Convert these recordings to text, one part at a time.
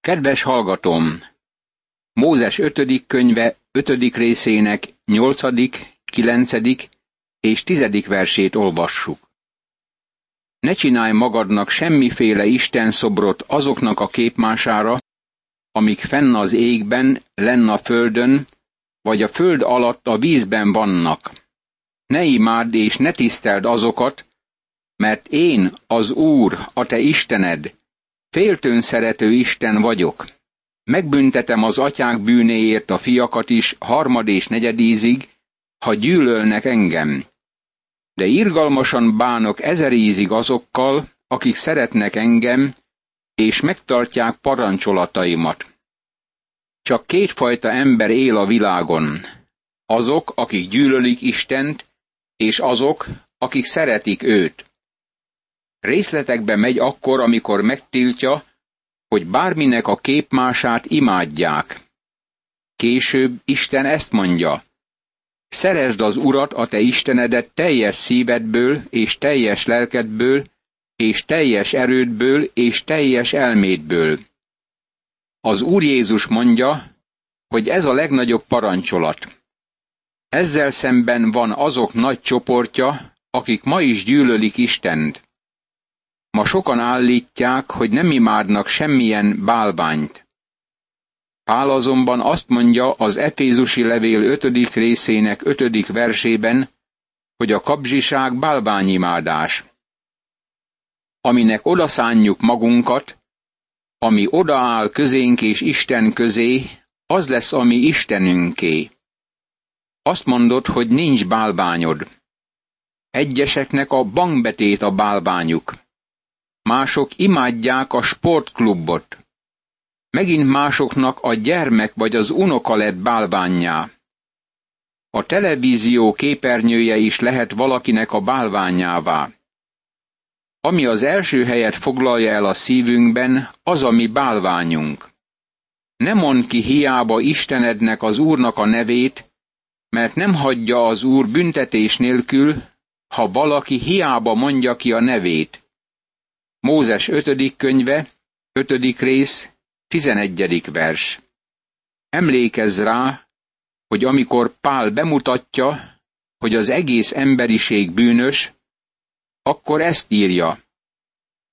Kedves hallgatom! Mózes ötödik könyve ötödik részének nyolcadik, kilencedik és tizedik versét olvassuk. Ne csinálj magadnak semmiféle Isten szobrot azoknak a képmására, amik fenn az égben, lenn a földön, vagy a föld alatt a vízben vannak. Ne imádd és ne tiszteld azokat, mert én, az Úr, a te Istened, féltőn szerető Isten vagyok. Megbüntetem az atyák bűnéért a fiakat is harmad és negyedízig, ha gyűlölnek engem. De irgalmasan bánok ezer ízig azokkal, akik szeretnek engem, és megtartják parancsolataimat. Csak kétfajta ember él a világon. Azok, akik gyűlölik Istent, és azok, akik szeretik őt. Részletekbe megy akkor, amikor megtiltja, hogy bárminek a képmását imádják. Később Isten ezt mondja. Szeresd az Urat, a te Istenedet teljes szívedből és teljes lelkedből, és teljes erődből és teljes elmédből. Az Úr Jézus mondja, hogy ez a legnagyobb parancsolat. Ezzel szemben van azok nagy csoportja, akik ma is gyűlölik Istent. Ma sokan állítják, hogy nem imádnak semmilyen bálványt. Pál azonban azt mondja az Efézusi levél ötödik részének ötödik versében, hogy a kapzsiság bálványimádás. Aminek odaszánjuk magunkat, ami odaáll közénk és Isten közé, az lesz a mi Istenünké. Azt mondod, hogy nincs bálványod. Egyeseknek a bankbetét a bálványuk. Mások imádják a sportklubot. Megint másoknak a gyermek vagy az unoka lett bálványá. A televízió képernyője is lehet valakinek a bálványává. Ami az első helyet foglalja el a szívünkben, az a mi bálványunk. Ne mondd ki hiába Istenednek az Úrnak a nevét, mert nem hagyja az Úr büntetés nélkül, ha valaki hiába mondja ki a nevét. Mózes 5. könyve, 5. rész, 11. vers. Emlékezz rá, hogy amikor Pál bemutatja, hogy az egész emberiség bűnös, akkor ezt írja.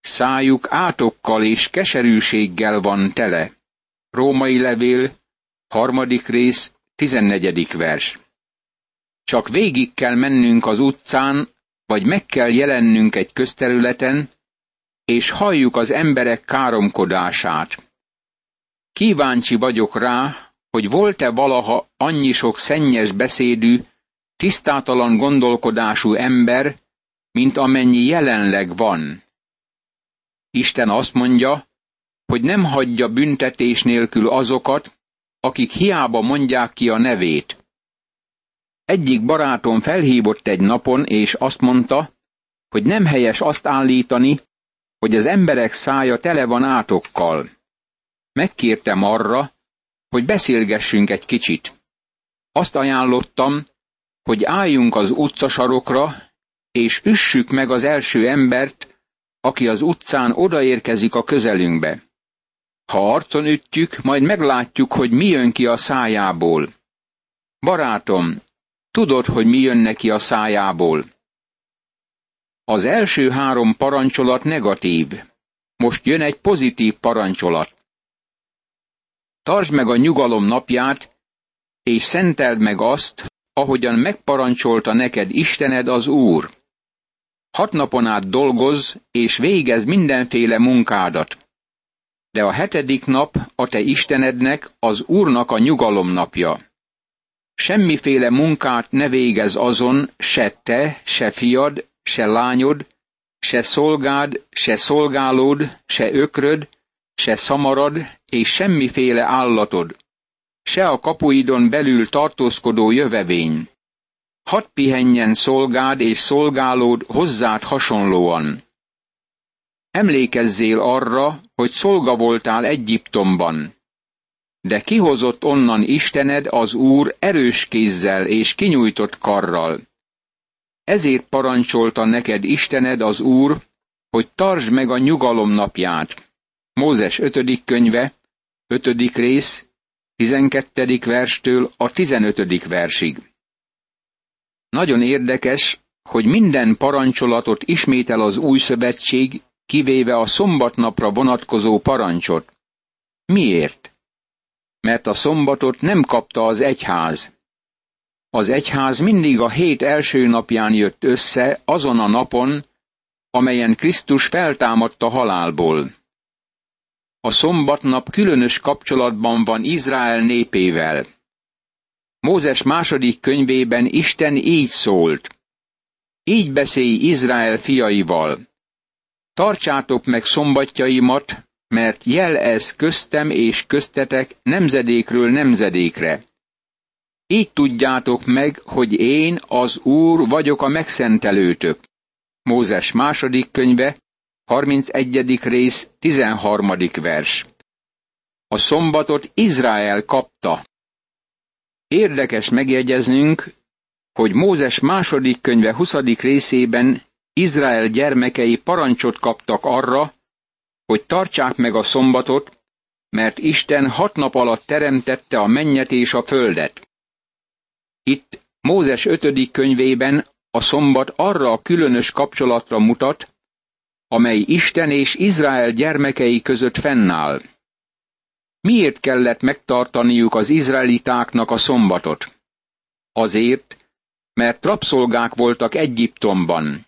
Szájuk átokkal és keserűséggel van tele. Római levél, harmadik rész, tizennegyedik vers. Csak végig kell mennünk az utcán, vagy meg kell jelennünk egy közterületen, és halljuk az emberek káromkodását. Kíváncsi vagyok rá, hogy volt-e valaha annyi sok szennyes beszédű, tisztátalan gondolkodású ember, mint amennyi jelenleg van. Isten azt mondja, hogy nem hagyja büntetés nélkül azokat, akik hiába mondják ki a nevét. Egyik barátom felhívott egy napon, és azt mondta, hogy nem helyes azt állítani, hogy az emberek szája tele van átokkal. Megkértem arra, hogy beszélgessünk egy kicsit. Azt ajánlottam, hogy álljunk az utcasarokra, és üssük meg az első embert, aki az utcán odaérkezik a közelünkbe. Ha arcon ütjük, majd meglátjuk, hogy mi jön ki a szájából. Barátom, tudod, hogy mi jön neki a szájából. Az első három parancsolat negatív. Most jön egy pozitív parancsolat. Tartsd meg a nyugalom napját, és szenteld meg azt, ahogyan megparancsolta neked Istened az Úr. Hat napon át dolgozz, és végez mindenféle munkádat. De a hetedik nap a te Istenednek, az Úrnak a nyugalom napja. Semmiféle munkát ne végez azon, se te, se fiad, se lányod, se szolgád, se szolgálód, se ökröd, se szamarad, és semmiféle állatod, se a kapuidon belül tartózkodó jövevény. Hadd pihenjen szolgád és szolgálód hozzád hasonlóan. Emlékezzél arra, hogy szolga voltál Egyiptomban. De kihozott onnan Istened az Úr erős kézzel és kinyújtott karral. Ezért parancsolta neked Istened az Úr, hogy tartsd meg a nyugalom napját. Mózes 5. könyve, ötödik rész, 12. verstől a 15. versig. Nagyon érdekes, hogy minden parancsolatot ismétel az új szövetség, kivéve a szombatnapra vonatkozó parancsot. Miért? Mert a szombatot nem kapta az egyház. Az egyház mindig a hét első napján jött össze, azon a napon, amelyen Krisztus feltámadta halálból. A szombatnap különös kapcsolatban van Izrael népével. Mózes második könyvében Isten így szólt. Így beszélj Izrael fiaival. Tartsátok meg szombatjaimat, mert jel ez köztem és köztetek nemzedékről nemzedékre. Így tudjátok meg, hogy én, az Úr vagyok a megszentelőtök. Mózes második könyve, 31. rész, 13. vers. A szombatot Izrael kapta. Érdekes megjegyeznünk, hogy Mózes második könyve 20. részében Izrael gyermekei parancsot kaptak arra, hogy tartsák meg a szombatot, mert Isten hat nap alatt teremtette a mennyet és a földet. Itt Mózes ötödik könyvében a szombat arra a különös kapcsolatra mutat, amely Isten és Izrael gyermekei között fennáll. Miért kellett megtartaniuk az izraelitáknak a szombatot? Azért, mert rabszolgák voltak Egyiptomban,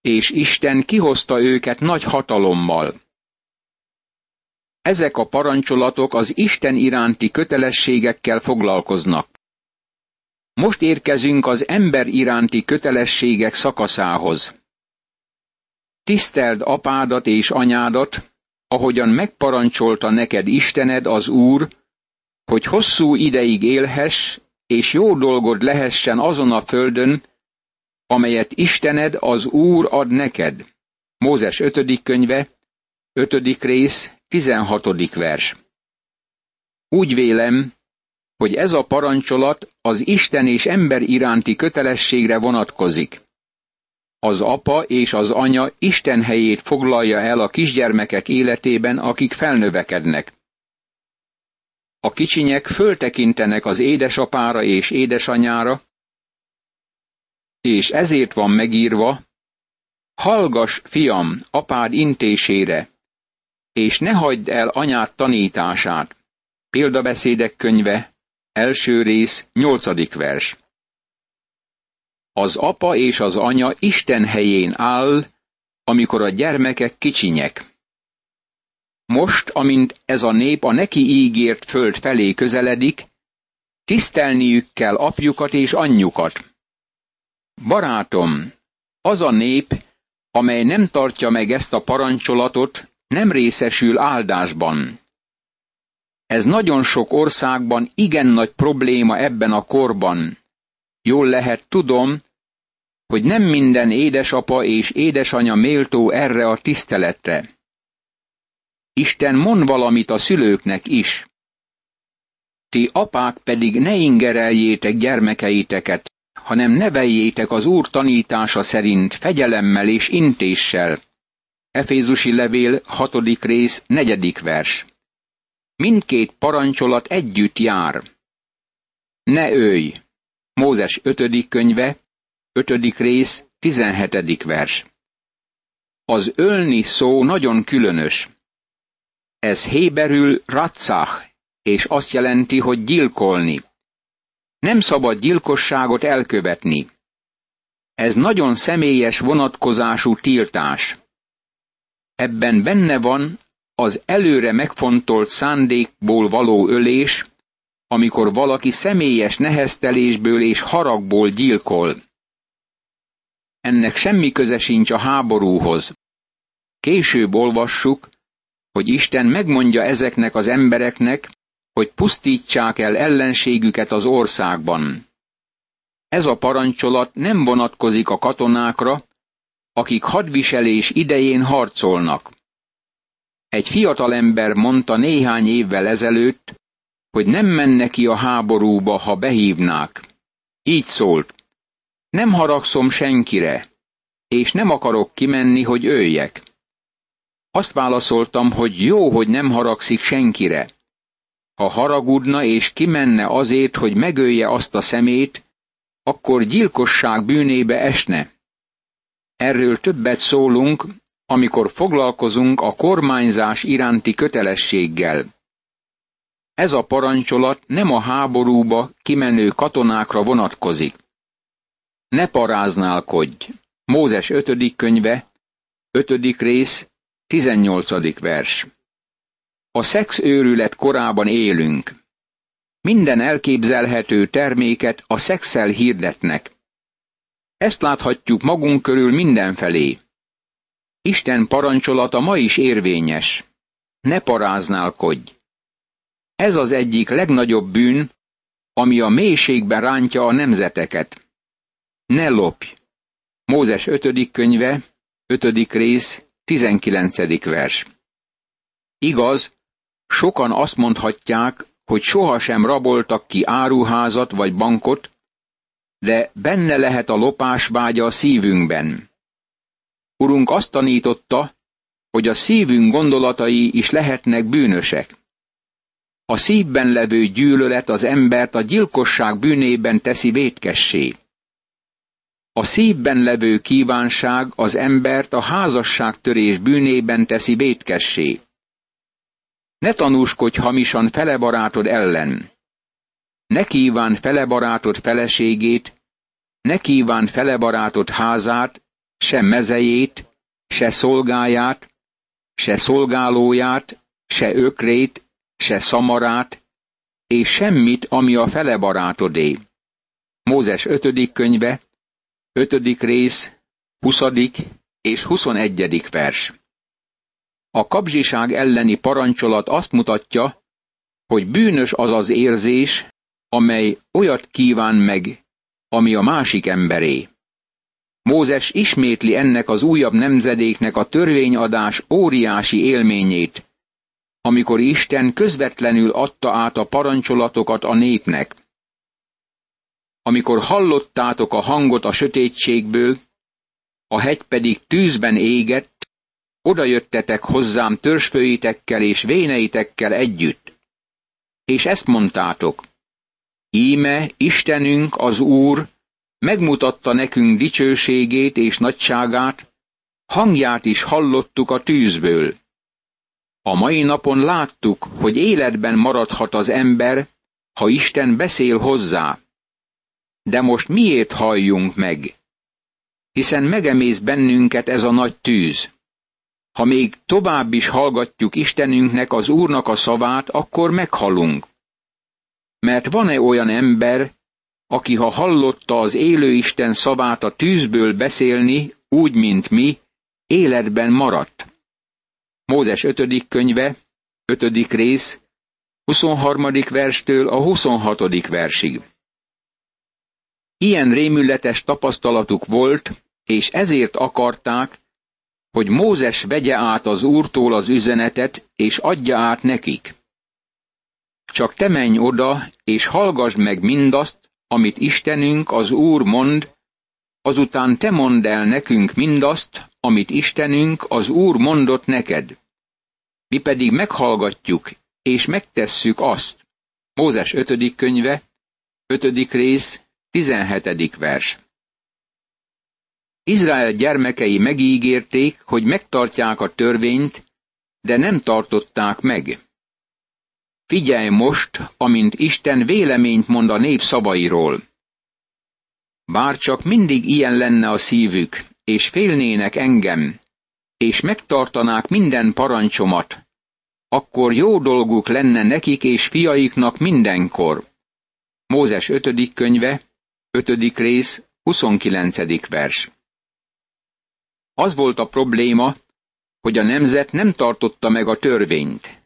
és Isten kihozta őket nagy hatalommal. Ezek a parancsolatok az Isten iránti kötelességekkel foglalkoznak. Most érkezünk az ember iránti kötelességek szakaszához. Tiszteld apádat és anyádat, ahogyan megparancsolta neked Istened az Úr, hogy hosszú ideig élhess, és jó dolgod lehessen azon a földön, amelyet Istened az Úr ad neked. Mózes 5. könyve, 5. rész, 16. vers. Úgy vélem, hogy ez a parancsolat az Isten és ember iránti kötelességre vonatkozik. Az apa és az anya Isten helyét foglalja el a kisgyermekek életében, akik felnövekednek. A kicsinyek föltekintenek az édesapára és édesanyára, és ezért van megírva, hallgas, fiam, apád intésére, és ne hagyd el anyád tanítását. Példabeszédek könyve, első rész, nyolcadik vers. Az apa és az anya Isten helyén áll, amikor a gyermekek kicsinyek. Most, amint ez a nép a neki ígért föld felé közeledik, tisztelniük kell apjukat és anyjukat. Barátom, az a nép, amely nem tartja meg ezt a parancsolatot, nem részesül áldásban. Ez nagyon sok országban igen nagy probléma ebben a korban. Jól lehet tudom, hogy nem minden édesapa és édesanya méltó erre a tiszteletre. Isten mond valamit a szülőknek is. Ti apák pedig ne ingereljétek gyermekeiteket, hanem neveljétek az Úr tanítása szerint fegyelemmel és intéssel. Efézusi levél, hatodik rész, negyedik vers. Mindkét parancsolat együtt jár. Ne őj! Mózes ötödik könyve, ötödik rész, tizenhetedik vers. Az ölni szó nagyon különös. Ez héberül ratszach, és azt jelenti, hogy gyilkolni. Nem szabad gyilkosságot elkövetni. Ez nagyon személyes vonatkozású tiltás. Ebben benne van az előre megfontolt szándékból való ölés, amikor valaki személyes neheztelésből és haragból gyilkol. Ennek semmi köze sincs a háborúhoz. Később olvassuk, hogy Isten megmondja ezeknek az embereknek, hogy pusztítsák el ellenségüket az országban. Ez a parancsolat nem vonatkozik a katonákra, akik hadviselés idején harcolnak. Egy fiatalember mondta néhány évvel ezelőtt, hogy nem menne ki a háborúba, ha behívnák. Így szólt. Nem haragszom senkire, és nem akarok kimenni, hogy öljek. Azt válaszoltam, hogy jó, hogy nem haragszik senkire, ha haragudna és kimenne azért, hogy megölje azt a szemét, akkor gyilkosság bűnébe esne. Erről többet szólunk, amikor foglalkozunk a kormányzás iránti kötelességgel. Ez a parancsolat nem a háborúba kimenő katonákra vonatkozik. Ne paráználkodj! Mózes 5. könyve, 5. rész, 18. vers. A szexőrület korában élünk. Minden elképzelhető terméket a szexel hirdetnek. Ezt láthatjuk magunk körül mindenfelé. Isten parancsolata ma is érvényes. Ne paráználkodj! Ez az egyik legnagyobb bűn, ami a mélységben rántja a nemzeteket. Ne lopj! Mózes 5. könyve, 5. rész, 19. vers. Igaz, sokan azt mondhatják, hogy sohasem raboltak ki áruházat vagy bankot, de benne lehet a lopás vágya a szívünkben. Urunk azt tanította, hogy a szívünk gondolatai is lehetnek bűnösek. A szívben levő gyűlölet az embert a gyilkosság bűnében teszi vétkessé. A szívben levő kívánság az embert a házasságtörés bűnében teszi vétkessé. Ne tanúskodj hamisan fele barátod ellen. Ne kíván fele barátod feleségét, ne kíván fele barátod házát, se mezejét, se szolgáját, se szolgálóját, se ökrét, se szamarát, és semmit, ami a fele barátodé. Mózes 5. könyve, 5. rész, 20. és 21. vers. A kapzsiság elleni parancsolat azt mutatja, hogy bűnös az az érzés, amely olyat kíván meg, ami a másik emberé. Mózes ismétli ennek az újabb nemzedéknek a törvényadás óriási élményét, amikor Isten közvetlenül adta át a parancsolatokat a népnek. Amikor hallottátok a hangot a sötétségből, a hegy pedig tűzben égett, oda jöttetek hozzám törzsfőitekkel és véneitekkel együtt. És ezt mondtátok, íme Istenünk az Úr megmutatta nekünk dicsőségét és nagyságát, hangját is hallottuk a tűzből. A mai napon láttuk, hogy életben maradhat az ember, ha Isten beszél hozzá. De most miért halljunk meg? Hiszen megemész bennünket ez a nagy tűz. Ha még tovább is hallgatjuk Istenünknek, az Úrnak a szavát, akkor meghalunk. Mert van-e olyan ember, aki ha hallotta az élő Isten szavát a tűzből beszélni, úgy, mint mi, életben maradt? Mózes 5. könyve, 5. rész, 23. verstől a 26. versig. Ilyen rémületes tapasztalatuk volt, és ezért akarták, hogy Mózes vegye át az Úrtól az üzenetet, és adja át nekik. Csak te menj oda, és hallgassd meg mindazt, amit Istenünk, az Úr mond, azután te mondd el nekünk mindazt, amit Istenünk, az Úr mondott neked. Mi pedig meghallgatjuk, és megtesszük azt. Mózes 5. könyve, 5. rész, 17. vers. Izrael gyermekei megígérték, hogy megtartják a törvényt, de nem tartották meg. Figyelj most, amint Isten véleményt mond a nép szavairól. Bár csak mindig ilyen lenne a szívük, és félnének engem, és megtartanák minden parancsomat, akkor jó dolguk lenne nekik és fiaiknak mindenkor. Mózes 5. könyve, 5. rész, 29. vers. Az volt a probléma, hogy a nemzet nem tartotta meg a törvényt.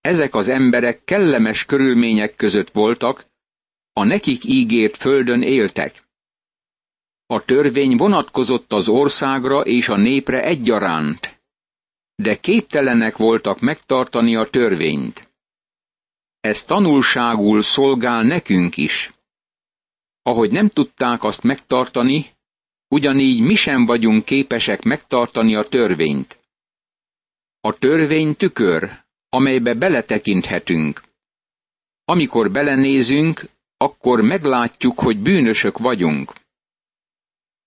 Ezek az emberek kellemes körülmények között voltak, a nekik ígért földön éltek. A törvény vonatkozott az országra és a népre egyaránt, de képtelenek voltak megtartani a törvényt. Ez tanulságul szolgál nekünk is. Ahogy nem tudták azt megtartani, ugyanígy mi sem vagyunk képesek megtartani a törvényt. A törvény tükör, amelybe beletekinthetünk. amikor belenézünk, akkor meglátjuk, hogy bűnösök vagyunk.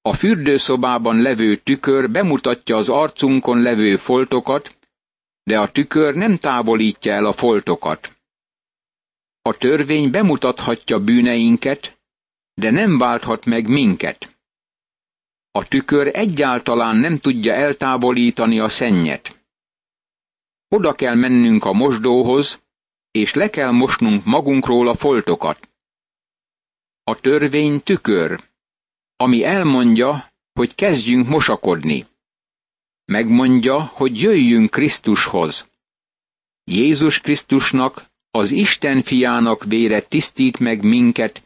A fürdőszobában levő tükör bemutatja az arcunkon levő foltokat, de a tükör nem távolítja el a foltokat. A törvény bemutathatja bűneinket, de nem válthat meg minket. A tükör egyáltalán nem tudja eltávolítani a szennyet. Oda kell mennünk a mosdóhoz, és le kell mosnunk magunkról a foltokat. A törvény tükör, ami elmondja, hogy kezdjünk mosakodni. Megmondja, hogy jöjjünk Krisztushoz. Jézus Krisztusnak, az Isten fiának vére tisztít meg minket,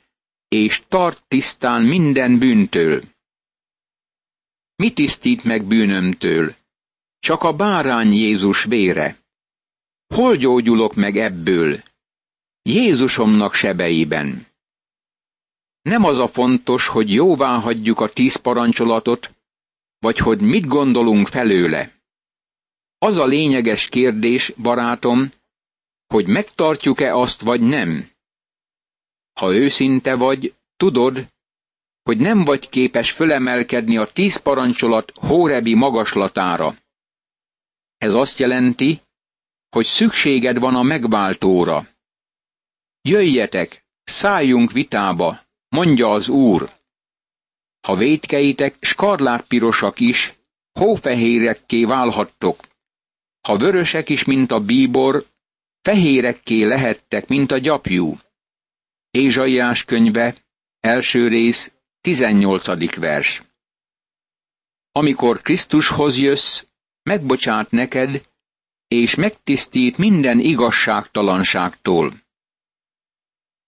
és tart tisztán minden bűntől. Mi tisztít meg bűnömtől? Csak a bárány Jézus vére. Hol gyógyulok meg ebből? Jézusomnak sebeiben. Nem az a fontos, hogy jóvá hagyjuk a tíz parancsolatot, vagy hogy mit gondolunk felőle. Az a lényeges kérdés, barátom, hogy megtartjuk-e azt, vagy nem. Ha őszinte vagy, tudod, hogy nem vagy képes fölemelkedni a tíz parancsolat hórebi magaslatára. Ez azt jelenti, hogy szükséged van a megváltóra. Jöjjetek, szálljunk vitába, mondja az Úr. Ha védkeitek skarlátpirosak is, hófehérekké válhattok. Ha vörösek is, mint a bíbor, fehérekké lehettek, mint a gyapjú. Ézsaiás könyve, első rész, 18. vers. Amikor Krisztushoz jössz, megbocsát neked, és megtisztít minden igazságtalanságtól.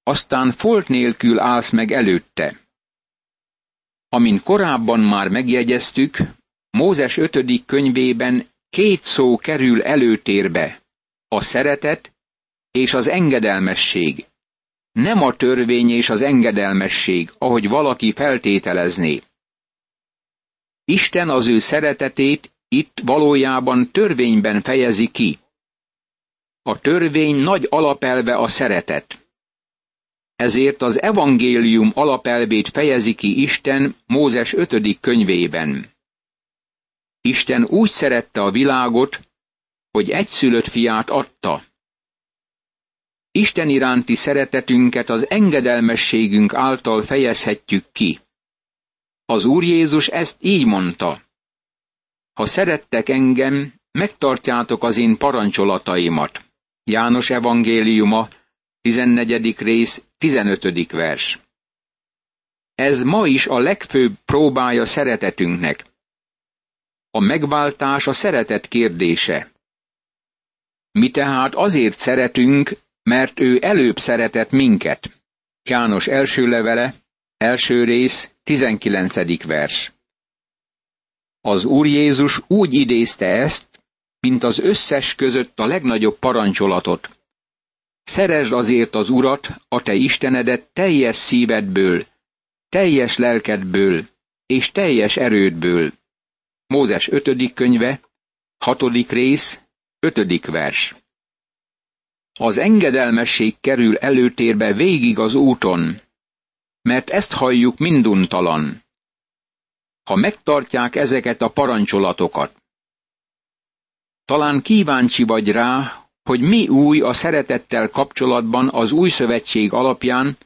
Aztán folt nélkül állsz meg előtte. Amin korábban már megjegyeztük, Mózes ötödik könyvében két szó kerül előtérbe, a szeretet és az engedelmesség. Nem a törvény és az engedelmesség, ahogy valaki feltételezné. Isten az ő szeretetét itt valójában törvényben fejezi ki. A törvény nagy alapelve a szeretet. Ezért az evangélium alapelvét fejezi ki Isten Mózes 5. könyvében. Isten úgy szerette a világot, hogy egyszülött fiát adta. Isten iránti szeretetünket az engedelmességünk által fejezhetjük ki. Az Úr Jézus ezt így mondta. Ha szerettek engem, megtartjátok az én parancsolataimat. János evangéliuma, 14. rész, 15. vers. Ez ma is a legfőbb próbája szeretetünknek. A megváltás a szeretet kérdése. Mi tehát azért szeretünk, mert ő előbb szeretett minket. János első levele, első rész, 19. vers. Az Úr Jézus úgy idézte ezt, mint az összes között a legnagyobb parancsolatot. Szeresd azért az Urat, a te Istenedet teljes szívedből, teljes lelkedből és teljes erődből. Mózes 5. könyve, 6. rész, 5. vers. Az engedelmesség kerül előtérbe végig az úton, mert ezt halljuk minduntalan ha megtartják ezeket a parancsolatokat. Talán kíváncsi vagy rá, hogy mi új a szeretettel kapcsolatban az új szövetség alapján,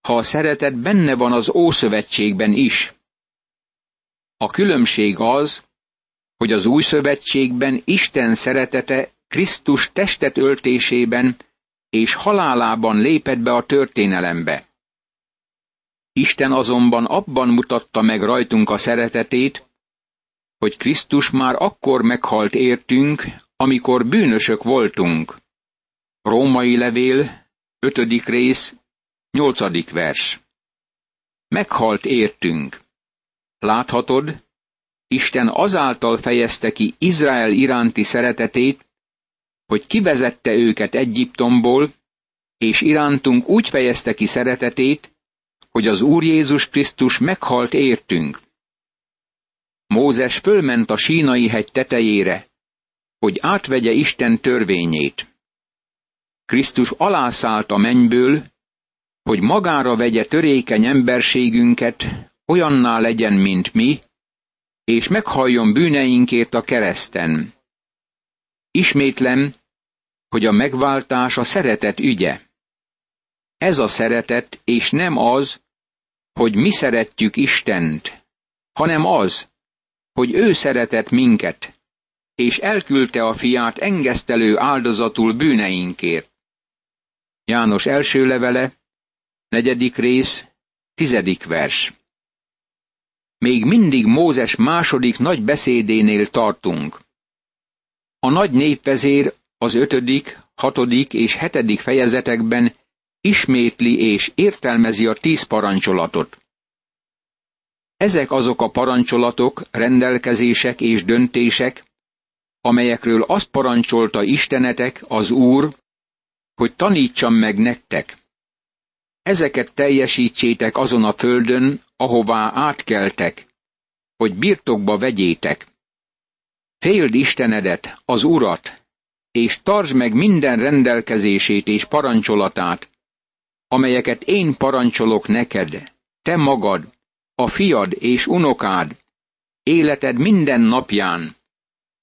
ha a szeretet benne van az ószövetségben is. A különbség az, hogy az új szövetségben Isten szeretete Krisztus testet öltésében és halálában lépett be a történelembe. Isten azonban abban mutatta meg rajtunk a szeretetét, hogy Krisztus már akkor meghalt értünk, amikor bűnösök voltunk. Római levél, 5. rész, 8. vers. Meghalt értünk. Láthatod, Isten azáltal fejezte ki Izrael iránti szeretetét, hogy kivezette őket Egyiptomból, és irántunk úgy fejezte ki szeretetét, hogy az Úr Jézus Krisztus meghalt értünk. Mózes fölment a sínai hegy tetejére, hogy átvegye Isten törvényét. Krisztus alászállt a mennyből, hogy magára vegye törékeny emberségünket, olyanná legyen, mint mi, és meghalljon bűneinkért a kereszten. Ismétlem, hogy a megváltás a szeretet ügye. Ez a szeretet, és nem az, hogy mi szeretjük Istent, hanem az, hogy ő szeretett minket, és elküldte a fiát engesztelő áldozatul bűneinkért. János első levele, negyedik rész, tizedik vers. Még mindig Mózes második nagy beszédénél tartunk. A nagy népvezér az ötödik, hatodik és hetedik fejezetekben ismétli és értelmezi a tíz parancsolatot. Ezek azok a parancsolatok, rendelkezések és döntések, amelyekről azt parancsolta Istenetek, az Úr, hogy tanítsam meg nektek. Ezeket teljesítsétek azon a földön, ahová átkeltek, hogy birtokba vegyétek. Féld Istenedet, az Urat, és tartsd meg minden rendelkezését és parancsolatát, amelyeket én parancsolok neked, te magad, a fiad és unokád, életed minden napján,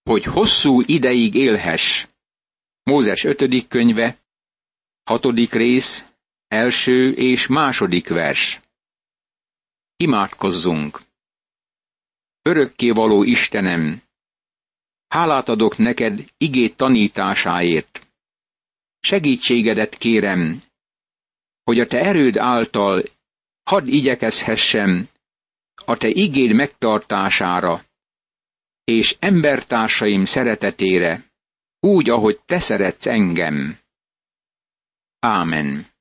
hogy hosszú ideig élhess. Mózes ötödik könyve, hatodik rész, első és második vers. Imádkozzunk! Örökkévaló Istenem, hálát adok neked igét tanításáért. Segítségedet kérem, hogy a te erőd által hadd igyekezhessem a te igéd megtartására, és embertársaim szeretetére, úgy, ahogy te szeretsz engem. Ámen.